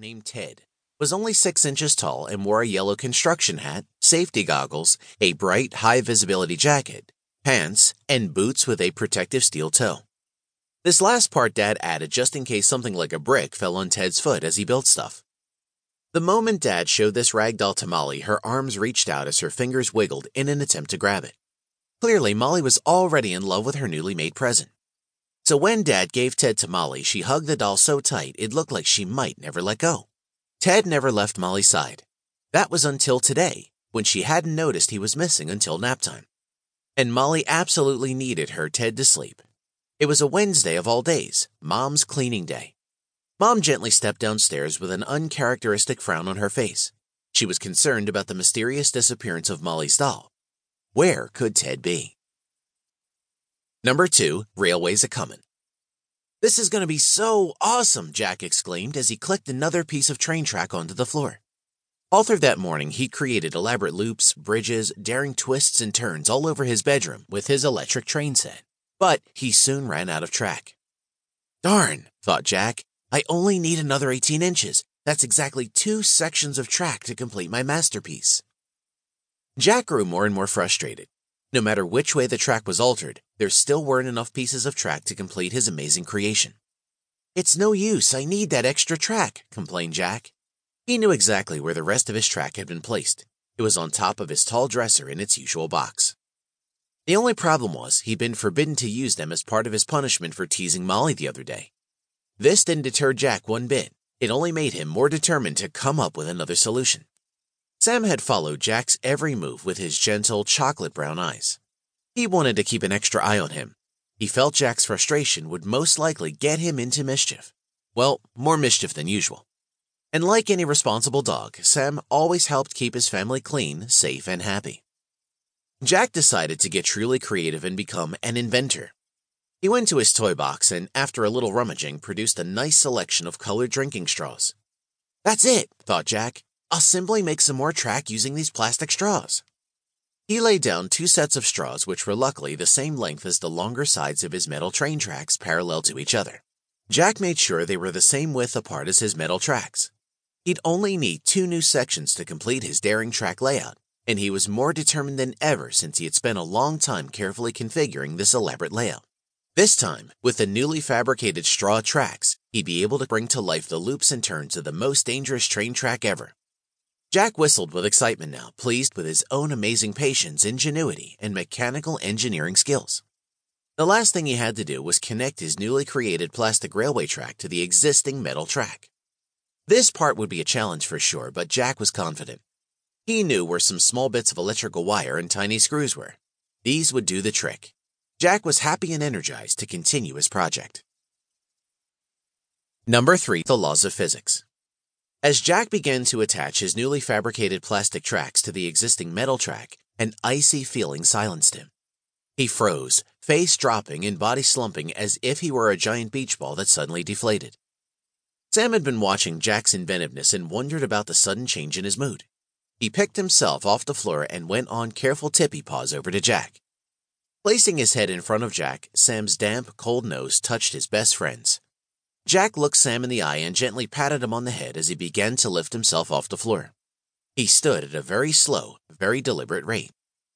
named Ted was only six inches tall and wore a yellow construction hat, safety goggles, a bright, high visibility jacket, pants, and boots with a protective steel toe. This last part Dad added just in case something like a brick fell on Ted's foot as he built stuff. The moment Dad showed this ragdoll to Molly, her arms reached out as her fingers wiggled in an attempt to grab it. Clearly, Molly was already in love with her newly made present. So when Dad gave Ted to Molly, she hugged the doll so tight it looked like she might never let go. Ted never left Molly's side. That was until today, when she hadn't noticed he was missing until nap time. And Molly absolutely needed her Ted to sleep. It was a Wednesday of all days, Mom's cleaning day. Mom gently stepped downstairs with an uncharacteristic frown on her face. She was concerned about the mysterious disappearance of Molly's doll. Where could Ted be? Number two, Railways a Comin'. This is going to be so awesome, Jack exclaimed as he clicked another piece of train track onto the floor. All through that morning, he created elaborate loops, bridges, daring twists and turns all over his bedroom with his electric train set. But he soon ran out of track. Darn, thought Jack, I only need another 18 inches. That's exactly two sections of track to complete my masterpiece. Jack grew more and more frustrated. No matter which way the track was altered, there still weren't enough pieces of track to complete his amazing creation. It's no use, I need that extra track, complained Jack. He knew exactly where the rest of his track had been placed. It was on top of his tall dresser in its usual box. The only problem was he'd been forbidden to use them as part of his punishment for teasing Molly the other day. This didn't deter Jack one bit. It only made him more determined to come up with another solution. Sam had followed Jack's every move with his gentle, chocolate brown eyes. He wanted to keep an extra eye on him. He felt Jack's frustration would most likely get him into mischief. Well, more mischief than usual. And like any responsible dog, Sam always helped keep his family clean, safe, and happy. Jack decided to get truly creative and become an inventor. He went to his toy box and, after a little rummaging, produced a nice selection of colored drinking straws. That's it, thought Jack. I'll simply make some more track using these plastic straws. He laid down two sets of straws which were luckily the same length as the longer sides of his metal train tracks parallel to each other. Jack made sure they were the same width apart as his metal tracks. He'd only need two new sections to complete his daring track layout, and he was more determined than ever since he had spent a long time carefully configuring this elaborate layout. This time, with the newly fabricated straw tracks, he'd be able to bring to life the loops and turns of the most dangerous train track ever. Jack whistled with excitement now, pleased with his own amazing patience, ingenuity, and mechanical engineering skills. The last thing he had to do was connect his newly created plastic railway track to the existing metal track. This part would be a challenge for sure, but Jack was confident. He knew where some small bits of electrical wire and tiny screws were. These would do the trick. Jack was happy and energized to continue his project. Number 3. The Laws of Physics as Jack began to attach his newly fabricated plastic tracks to the existing metal track, an icy feeling silenced him. He froze, face dropping and body slumping as if he were a giant beach ball that suddenly deflated. Sam had been watching Jack's inventiveness and wondered about the sudden change in his mood. He picked himself off the floor and went on careful tippy paws over to Jack. Placing his head in front of Jack, Sam's damp, cold nose touched his best friend's. Jack looked Sam in the eye and gently patted him on the head as he began to lift himself off the floor. He stood at a very slow, very deliberate rate.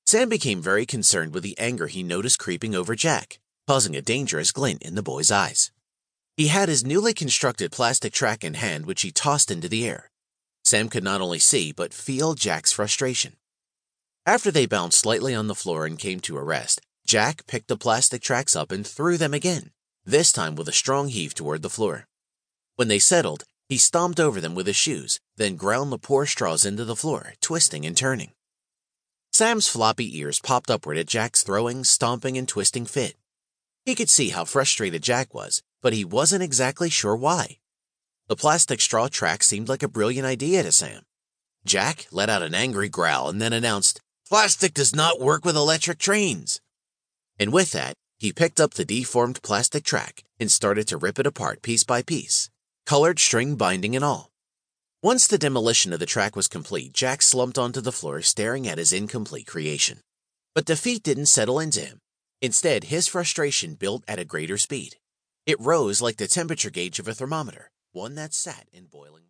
Sam became very concerned with the anger he noticed creeping over Jack, causing a dangerous glint in the boy's eyes. He had his newly constructed plastic track in hand, which he tossed into the air. Sam could not only see, but feel Jack's frustration. After they bounced slightly on the floor and came to a rest, Jack picked the plastic tracks up and threw them again this time with a strong heave toward the floor. When they settled, he stomped over them with his shoes, then ground the poor straws into the floor, twisting and turning. Sam's floppy ears popped upward at Jack's throwing, stomping, and twisting fit. He could see how frustrated Jack was, but he wasn't exactly sure why. The plastic straw track seemed like a brilliant idea to Sam. Jack let out an angry growl and then announced, Plastic does not work with electric trains. And with that, he picked up the deformed plastic track and started to rip it apart piece by piece, colored string binding and all. Once the demolition of the track was complete, Jack slumped onto the floor staring at his incomplete creation. But defeat didn't settle into him. Instead, his frustration built at a greater speed. It rose like the temperature gauge of a thermometer, one that sat in boiling